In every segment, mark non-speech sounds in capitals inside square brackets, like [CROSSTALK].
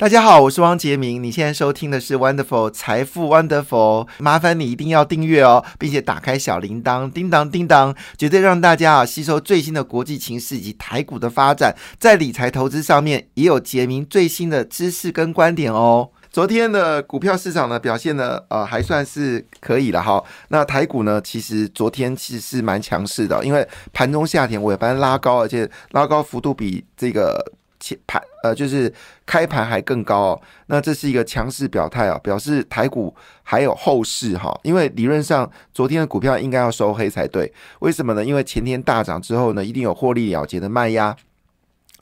大家好，我是汪杰明。你现在收听的是 Wonderful 财富 Wonderful，麻烦你一定要订阅哦，并且打开小铃铛，叮当叮当，绝对让大家啊吸收最新的国际情势以及台股的发展，在理财投资上面也有杰明最新的知识跟观点哦。昨天的股票市场呢表现呢呃还算是可以了哈。那台股呢其实昨天其实是蛮强势的，因为盘中下田尾盘拉高，而且拉高幅度比这个。前盘呃，就是开盘还更高哦，那这是一个强势表态啊，表示台股还有后市哈。因为理论上昨天的股票应该要收黑才对，为什么呢？因为前天大涨之后呢，一定有获利了结的卖压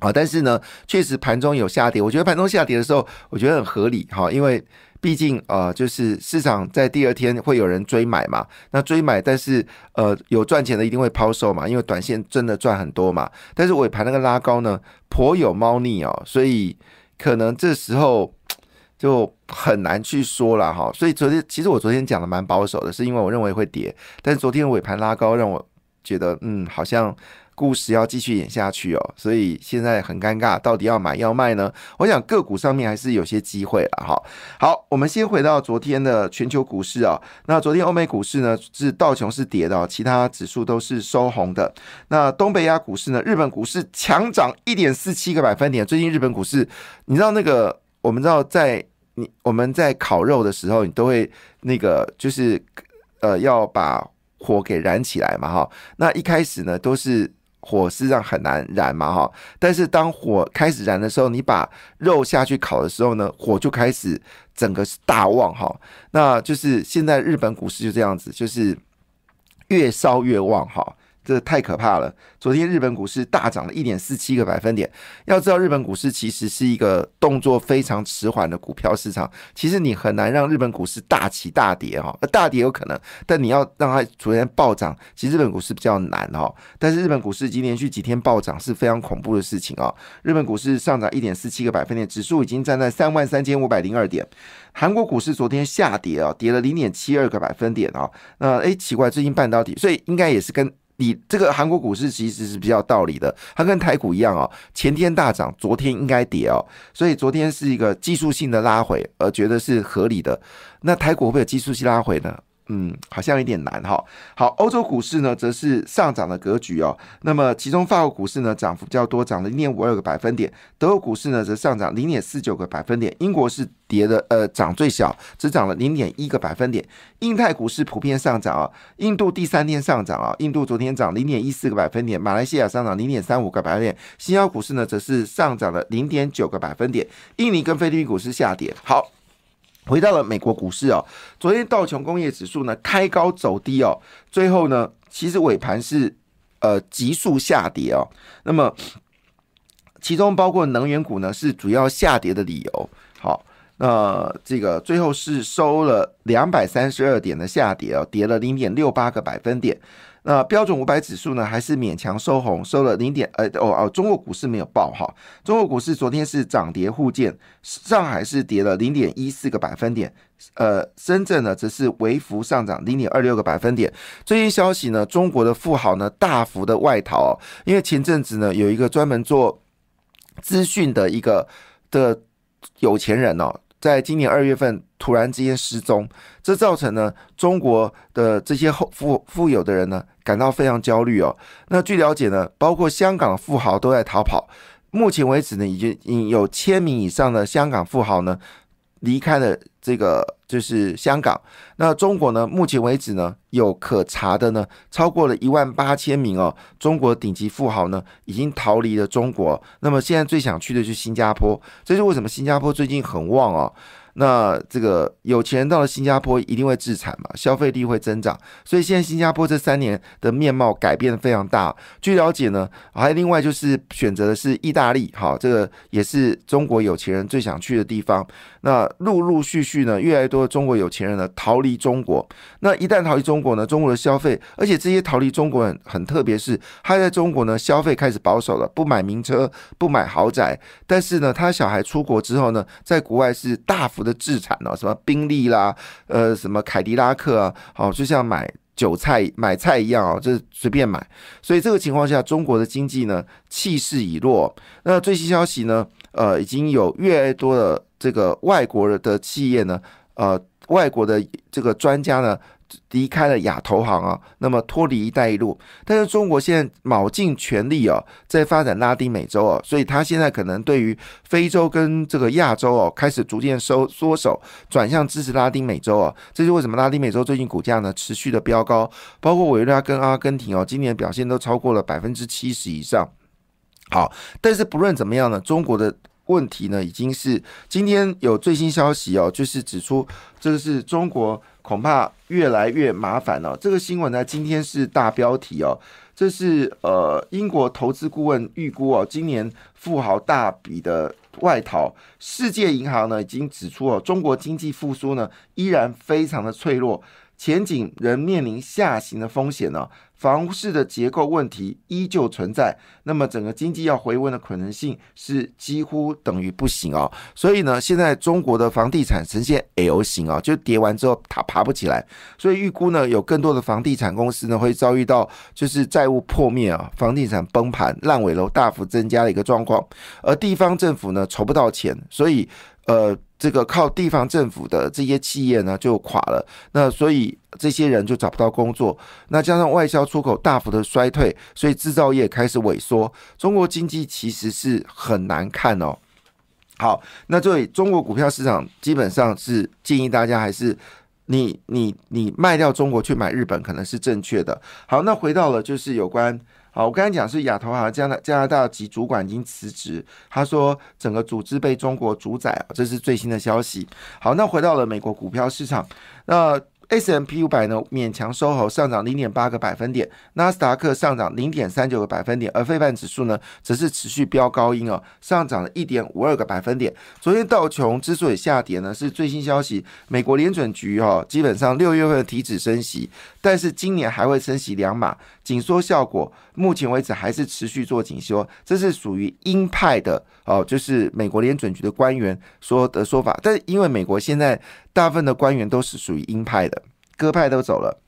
啊，但是呢，确实盘中有下跌，我觉得盘中下跌的时候，我觉得很合理哈，因为。毕竟呃，就是市场在第二天会有人追买嘛，那追买，但是呃有赚钱的一定会抛售嘛，因为短线真的赚很多嘛。但是尾盘那个拉高呢，颇有猫腻哦，所以可能这时候 [TSK] 就很难去说了哈。所以昨天其实我昨天讲的蛮保守的，是因为我认为会跌，但是昨天尾盘拉高让我觉得嗯好像。故事要继续演下去哦，所以现在很尴尬，到底要买要卖呢？我想个股上面还是有些机会了哈。好，我们先回到昨天的全球股市啊。那昨天欧美股市呢是道琼是跌的，其他指数都是收红的。那东北亚股市呢，日本股市强涨一点四七个百分点。最近日本股市，你知道那个我们知道在你我们在烤肉的时候，你都会那个就是呃要把火给燃起来嘛哈。那一开始呢都是。火实际上很难燃嘛，哈！但是当火开始燃的时候，你把肉下去烤的时候呢，火就开始整个是大旺，哈！那就是现在日本股市就这样子，就是越烧越旺，哈！这太可怕了！昨天日本股市大涨了一点四七个百分点。要知道，日本股市其实是一个动作非常迟缓的股票市场。其实你很难让日本股市大起大跌哈，大跌有可能，但你要让它昨天暴涨，其实日本股市比较难哈。但是日本股市已经连续几天暴涨是非常恐怖的事情啊！日本股市上涨一点四七个百分点，指数已经站在三万三千五百零二点。韩国股市昨天下跌啊，跌了零点七二个百分点啊。那诶，奇怪，最近半导体，所以应该也是跟。你这个韩国股市其实是比较道理的，它跟台股一样哦，前天大涨，昨天应该跌哦，所以昨天是一个技术性的拉回，而觉得是合理的。那台股会不会有技术性拉回呢？嗯，好像有点难哈。好，欧洲股市呢，则是上涨的格局哦。那么，其中法国股市呢，涨幅较多，涨了零点五二个百分点；德国股市呢，则上涨零点四九个百分点；英国是跌的，呃，涨最小，只涨了零点一个百分点。印太股市普遍上涨啊，印度第三天上涨啊，印度昨天涨零点一四个百分点，马来西亚上涨零点三五个百分点，新加坡股市呢，则是上涨了零点九个百分点。印尼跟菲律宾股市下跌。好。回到了美国股市哦，昨天道琼工业指数呢开高走低哦，最后呢其实尾盘是呃急速下跌哦，那么其中包括能源股呢是主要下跌的理由。好，那这个最后是收了两百三十二点的下跌哦，跌了零点六八个百分点。那标准五百指数呢，还是勉强收红，收了零点呃哦哦，中国股市没有爆哈，中国股市昨天是涨跌互见，上海是跌了零点一四个百分点，呃，深圳呢则是微幅上涨零点二六个百分点。最新消息呢，中国的富豪呢大幅的外逃，因为前阵子呢有一个专门做资讯的一个的有钱人哦。在今年二月份突然之间失踪，这造成呢中国的这些后富富有的人呢感到非常焦虑哦。那据了解呢，包括香港富豪都在逃跑。目前为止呢，已经有千名以上的香港富豪呢离开了这个。就是香港，那中国呢？目前为止呢，有可查的呢，超过了一万八千名哦。中国顶级富豪呢，已经逃离了中国。那么现在最想去的就是新加坡，这是为什么？新加坡最近很旺哦。那这个有钱人到了新加坡一定会自产嘛，消费力会增长，所以现在新加坡这三年的面貌改变的非常大。据了解呢，还有另外就是选择的是意大利，哈，这个也是中国有钱人最想去的地方。那陆陆续续呢，越来越多的中国有钱人呢逃离中国。那一旦逃离中国呢，中国的消费，而且这些逃离中国人很特别，是他在中国呢消费开始保守了，不买名车，不买豪宅，但是呢，他小孩出国之后呢，在国外是大幅的。自产哦，什么宾利啦，呃，什么凯迪拉克啊，好，就像买韭菜买菜一样哦，就是随便买。所以这个情况下，中国的经济呢气势已弱。那最新消息呢，呃，已经有越来越多的这个外国的企业呢，呃，外国的这个专家呢。离开了亚投行啊，那么脱离“一带一路”，但是中国现在卯尽全力哦，在发展拉丁美洲哦，所以他现在可能对于非洲跟这个亚洲哦，开始逐渐收缩手，转向支持拉丁美洲哦。这是为什么拉丁美洲最近股价呢持续的飙高，包括委内瑞拉跟阿根廷哦，今年表现都超过了百分之七十以上。好，但是不论怎么样呢，中国的。问题呢，已经是今天有最新消息哦，就是指出这个是中国恐怕越来越麻烦了。这个新闻呢，今天是大标题哦，这是呃英国投资顾问预估哦，今年富豪大笔的外逃。世界银行呢已经指出哦，中国经济复苏呢依然非常的脆弱，前景仍面临下行的风险呢。房市的结构问题依旧存在，那么整个经济要回温的可能性是几乎等于不行哦。所以呢，现在中国的房地产呈现 L 型啊，就跌完之后它爬不起来。所以预估呢，有更多的房地产公司呢会遭遇到就是债务破灭啊，房地产崩盘、烂尾楼大幅增加的一个状况。而地方政府呢筹不到钱，所以呃。这个靠地方政府的这些企业呢就垮了，那所以这些人就找不到工作，那加上外销出口大幅的衰退，所以制造业开始萎缩，中国经济其实是很难看哦。好，那这里中国股票市场基本上是建议大家还是你你你卖掉中国去买日本可能是正确的。好，那回到了就是有关。好，我刚才讲是亚投行加拿加拿大籍主管已经辞职，他说整个组织被中国主宰这是最新的消息。好，那回到了美国股票市场，那。S M P 五百呢勉强收红，上涨零点八个百分点，纳斯达克上涨零点三九个百分点，而费半指数呢则是持续飙高音哦，上涨了一点五二个百分点。昨天道琼之所以下跌呢，是最新消息，美国联准局哦基本上六月份的提指升息，但是今年还会升息两码，紧缩效果目前为止还是持续做紧缩，这是属于鹰派的哦，就是美国联准局的官员说的说法，但因为美国现在。大部分的官员都是属于鹰派的，鸽派都走了，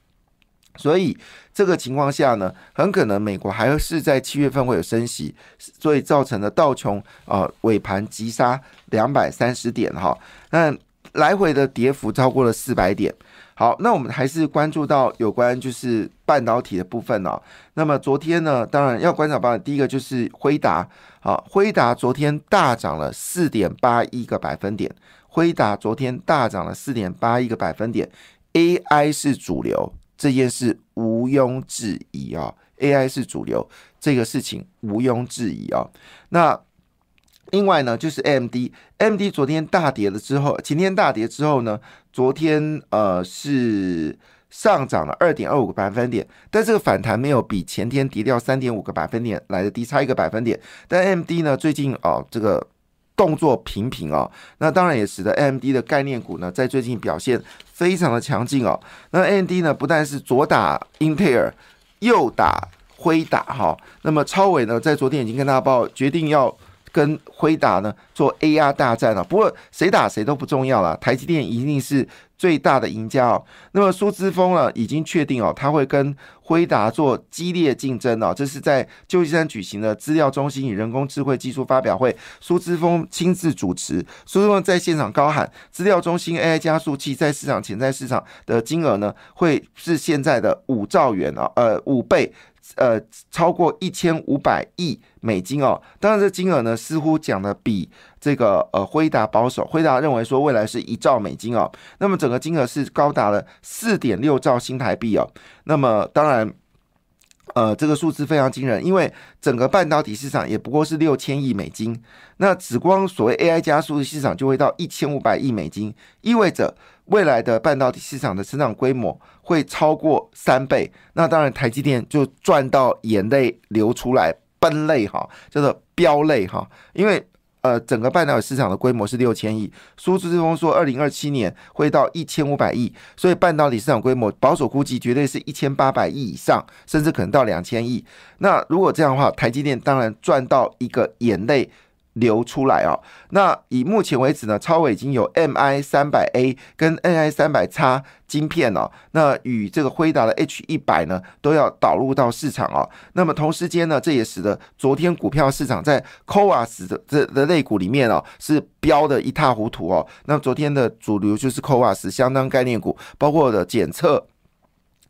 所以这个情况下呢，很可能美国还是在七月份会有升息，所以造成的道琼啊尾盘急杀两百三十点哈，那来回的跌幅超过了四百点。好，那我们还是关注到有关就是半导体的部分哦。那么昨天呢，当然要观察到第一个就是辉达，好，辉达昨天大涨了四点八一个百分点。辉达昨天大涨了四点八一个百分点，AI 是主流，这件事毋庸置疑啊，AI 是主流，这个事情毋庸置疑啊。那另外呢，就是 AMD，AMD 昨天大跌了之后，前天大跌之后呢，昨天呃是上涨了二点二五个百分点，但这个反弹没有比前天跌掉三点五个百分点来的低，差一个百分点。但 AMD 呢，最近哦这个。动作频频哦，那当然也使得 AMD 的概念股呢，在最近表现非常的强劲哦。那 AMD 呢，不但是左打英特尔，右打辉打哈。那么超伟呢，在昨天已经跟大家报，决定要跟辉达呢做 AR 大战了。不过谁打谁都不重要了，台积电一定是。最大的赢家哦，那么苏之峰呢，已经确定哦，他会跟辉达做激烈竞争哦。这是在旧金山举行的资料中心与人工智慧技术发表会，苏之峰亲自主持。苏之峰在现场高喊：“资料中心 AI 加速器在市场潜在市场的金额呢，会是现在的五兆元啊，呃，五倍。”呃，超过一千五百亿美金哦，当然这金额呢，似乎讲的比这个呃辉达保守。辉达认为说未来是一兆美金哦，那么整个金额是高达了四点六兆新台币哦。那么当然，呃，这个数字非常惊人，因为整个半导体市场也不过是六千亿美金，那只光所谓 AI 加速的市场就会到一千五百亿美金，意味着。未来的半导体市场的成长规模会超过三倍，那当然台积电就赚到眼泪流出来，奔泪哈，叫做飙泪哈。因为呃，整个半导体市场的规模是六千亿，苏志峰说二零二七年会到一千五百亿，所以半导体市场规模保守估计绝对是一千八百亿以上，甚至可能到两千亿。那如果这样的话，台积电当然赚到一个眼泪流出来哦。那以目前为止呢，超伟已经有 MI 三百 A 跟 NI 三百叉晶片哦，那与这个辉达的 H 一百呢都要导入到市场哦。那么同时间呢，这也使得昨天股票市场在 COAS 的这的类股里面哦是飙的一塌糊涂哦。那昨天的主流就是 COAS 相当概念股，包括的检测。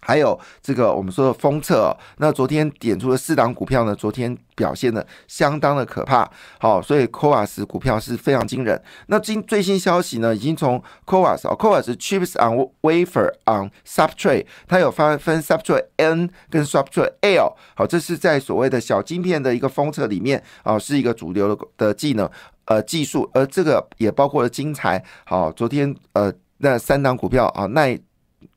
还有这个我们说的封测，那昨天点出的四档股票呢，昨天表现的相当的可怕，好，所以 c o a s 股票是非常惊人。那今最新消息呢，已经从 c o a s 哦 c o a s chips on wafer on substrate，它有分分 substrate N 跟 substrate L，好，这是在所谓的小晶片的一个封测里面啊，是一个主流的的技能呃技术，而这个也包括了晶材，好，昨天呃那三档股票啊耐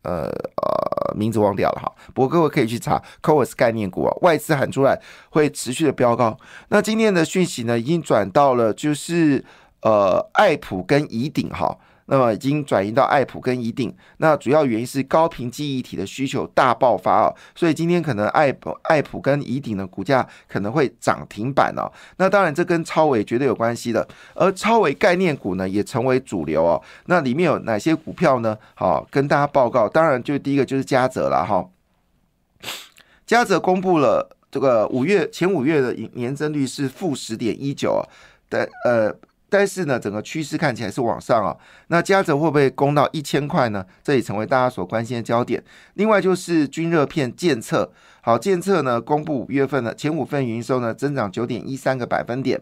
呃呃。名字忘掉了哈，不过各位可以去查 c o a s 概念股啊，外资喊出来会持续的飙高。那今天的讯息呢，已经转到了就是呃爱普跟怡鼎哈。那么已经转移到爱普跟怡鼎，那主要原因是高频记忆体的需求大爆发哦，所以今天可能爱普爱普跟怡鼎的股价可能会涨停板哦。那当然这跟超维绝对有关系的，而超维概念股呢也成为主流哦。那里面有哪些股票呢？好，跟大家报告，当然就第一个就是嘉泽了哈。嘉泽公布了这个五月前五月的年增率是负十点一九的呃。但是呢，整个趋势看起来是往上啊。那嘉泽会不会攻到一千块呢？这也成为大家所关心的焦点。另外就是均热片建测，好建测呢，公布五月份的前五份营收呢，增长九点一三个百分点。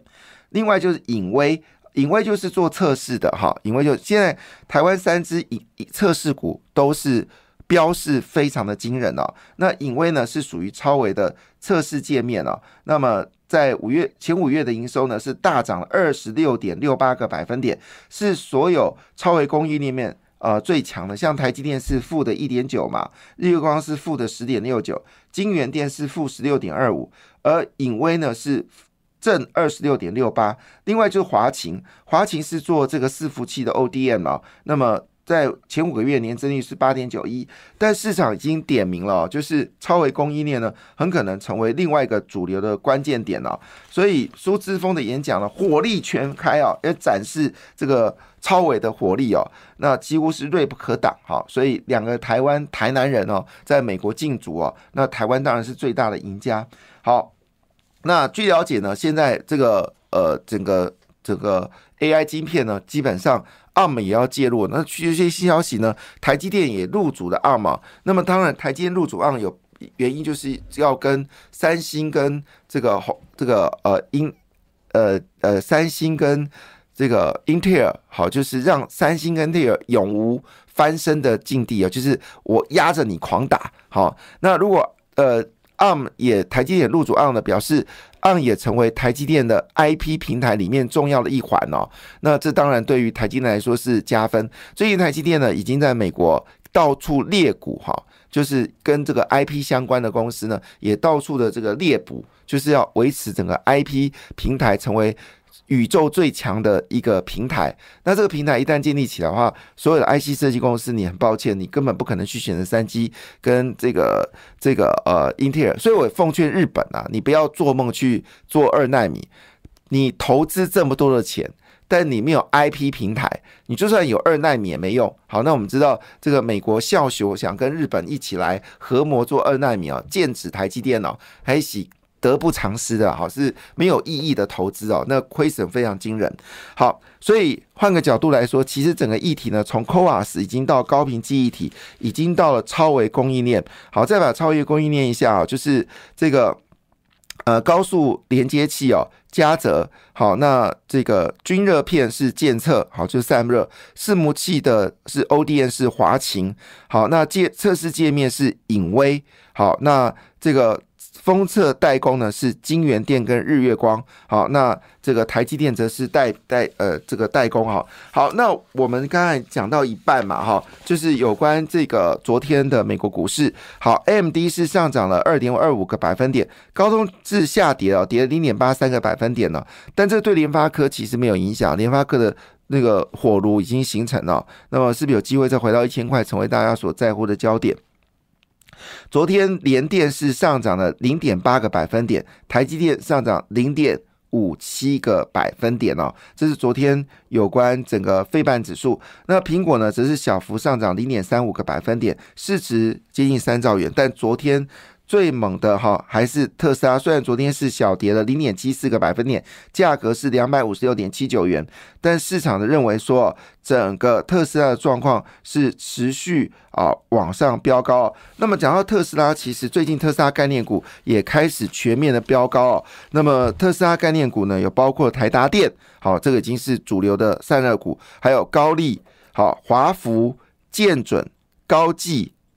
另外就是影威，影威就是做测试的哈，影威就现在台湾三只影测试股都是标示非常的惊人哦。那影威呢是属于超维的测试界面哦。那么在五月前五月的营收呢是大涨了二十六点六八个百分点，是所有超微工艺里面呃最强的。像台积电是负的一点九嘛，日月光是负的十点六九，金源电是负十六点二五，而影威呢是正二十六点六八。另外就是华擎，华擎是做这个伺服器的 ODM 啊，那么。在前五个月年增率是八点九一，但市场已经点名了，就是超微供应链呢，很可能成为另外一个主流的关键点哦。所以苏之峰的演讲呢，火力全开啊，要展示这个超微的火力哦，那几乎是锐不可挡哈。所以两个台湾台南人哦，在美国竞逐哦，那台湾当然是最大的赢家。好，那据了解呢，现在这个呃整个这个 AI 晶片呢，基本上。ARM 也要介入，那这些新消息呢？台积电也入主了 ARM，那么当然，台积电入主 ARM 有原因，就是要跟三星跟这个这个呃英呃呃三星跟这个英特尔好，就是让三星跟英特尔永无翻身的境地啊，就是我压着你狂打好。那如果呃 ARM 也台积电入主 ARM 的表示。ARM 也成为台积电的 IP 平台里面重要的一环哦。那这当然对于台积电来说是加分。最近台积电呢，已经在美国到处猎股哈，就是跟这个 IP 相关的公司呢，也到处的这个猎捕，就是要维持整个 IP 平台成为。宇宙最强的一个平台，那这个平台一旦建立起来的话，所有的 IC 设计公司，你很抱歉，你根本不可能去选择三 G 跟这个这个呃英特尔。所以我奉劝日本啊，你不要做梦去做二纳米，你投资这么多的钱，但你没有 IP 平台，你就算有二纳米也没用。好，那我们知道这个美国校学想跟日本一起来合模做二纳米啊，剑指台积电脑，还是？得不偿失的，好是没有意义的投资哦，那亏损非常惊人。好，所以换个角度来说，其实整个议题呢，从 Coas 已经到高频记忆体，已经到了超微供应链。好，再把超越供应链一下啊，就是这个呃高速连接器哦，嘉泽。好，那这个均热片是监测，好就是散热。伺服器的是 ODN 是华擎。好，那界测试界面是影微。好，那这个。封测代工呢是金源电跟日月光，好，那这个台积电则是代代呃这个代工哈，好，那我们刚才讲到一半嘛哈，就是有关这个昨天的美国股市，好，AMD 是上涨了二点二五个百分点，高通是下跌了，跌了零点八三个百分点呢，但这对联发科其实没有影响，联发科的那个火炉已经形成了，那么是不是有机会再回到一千块，成为大家所在乎的焦点？昨天连电是上涨了零点八个百分点，台积电上涨零点五七个百分点哦。这是昨天有关整个费半指数。那苹果呢，则是小幅上涨零点三五个百分点，市值接近三兆元，但昨天。最猛的哈还是特斯拉，虽然昨天是小跌了零点七四个百分点，价格是两百五十六点七九元，但市场的认为说整个特斯拉的状况是持续啊往上飙高。那么讲到特斯拉，其实最近特斯拉概念股也开始全面的飙高。那么特斯拉概念股呢，有包括台达电，好，这个已经是主流的散热股，还有高利，好，华福、建准、高技。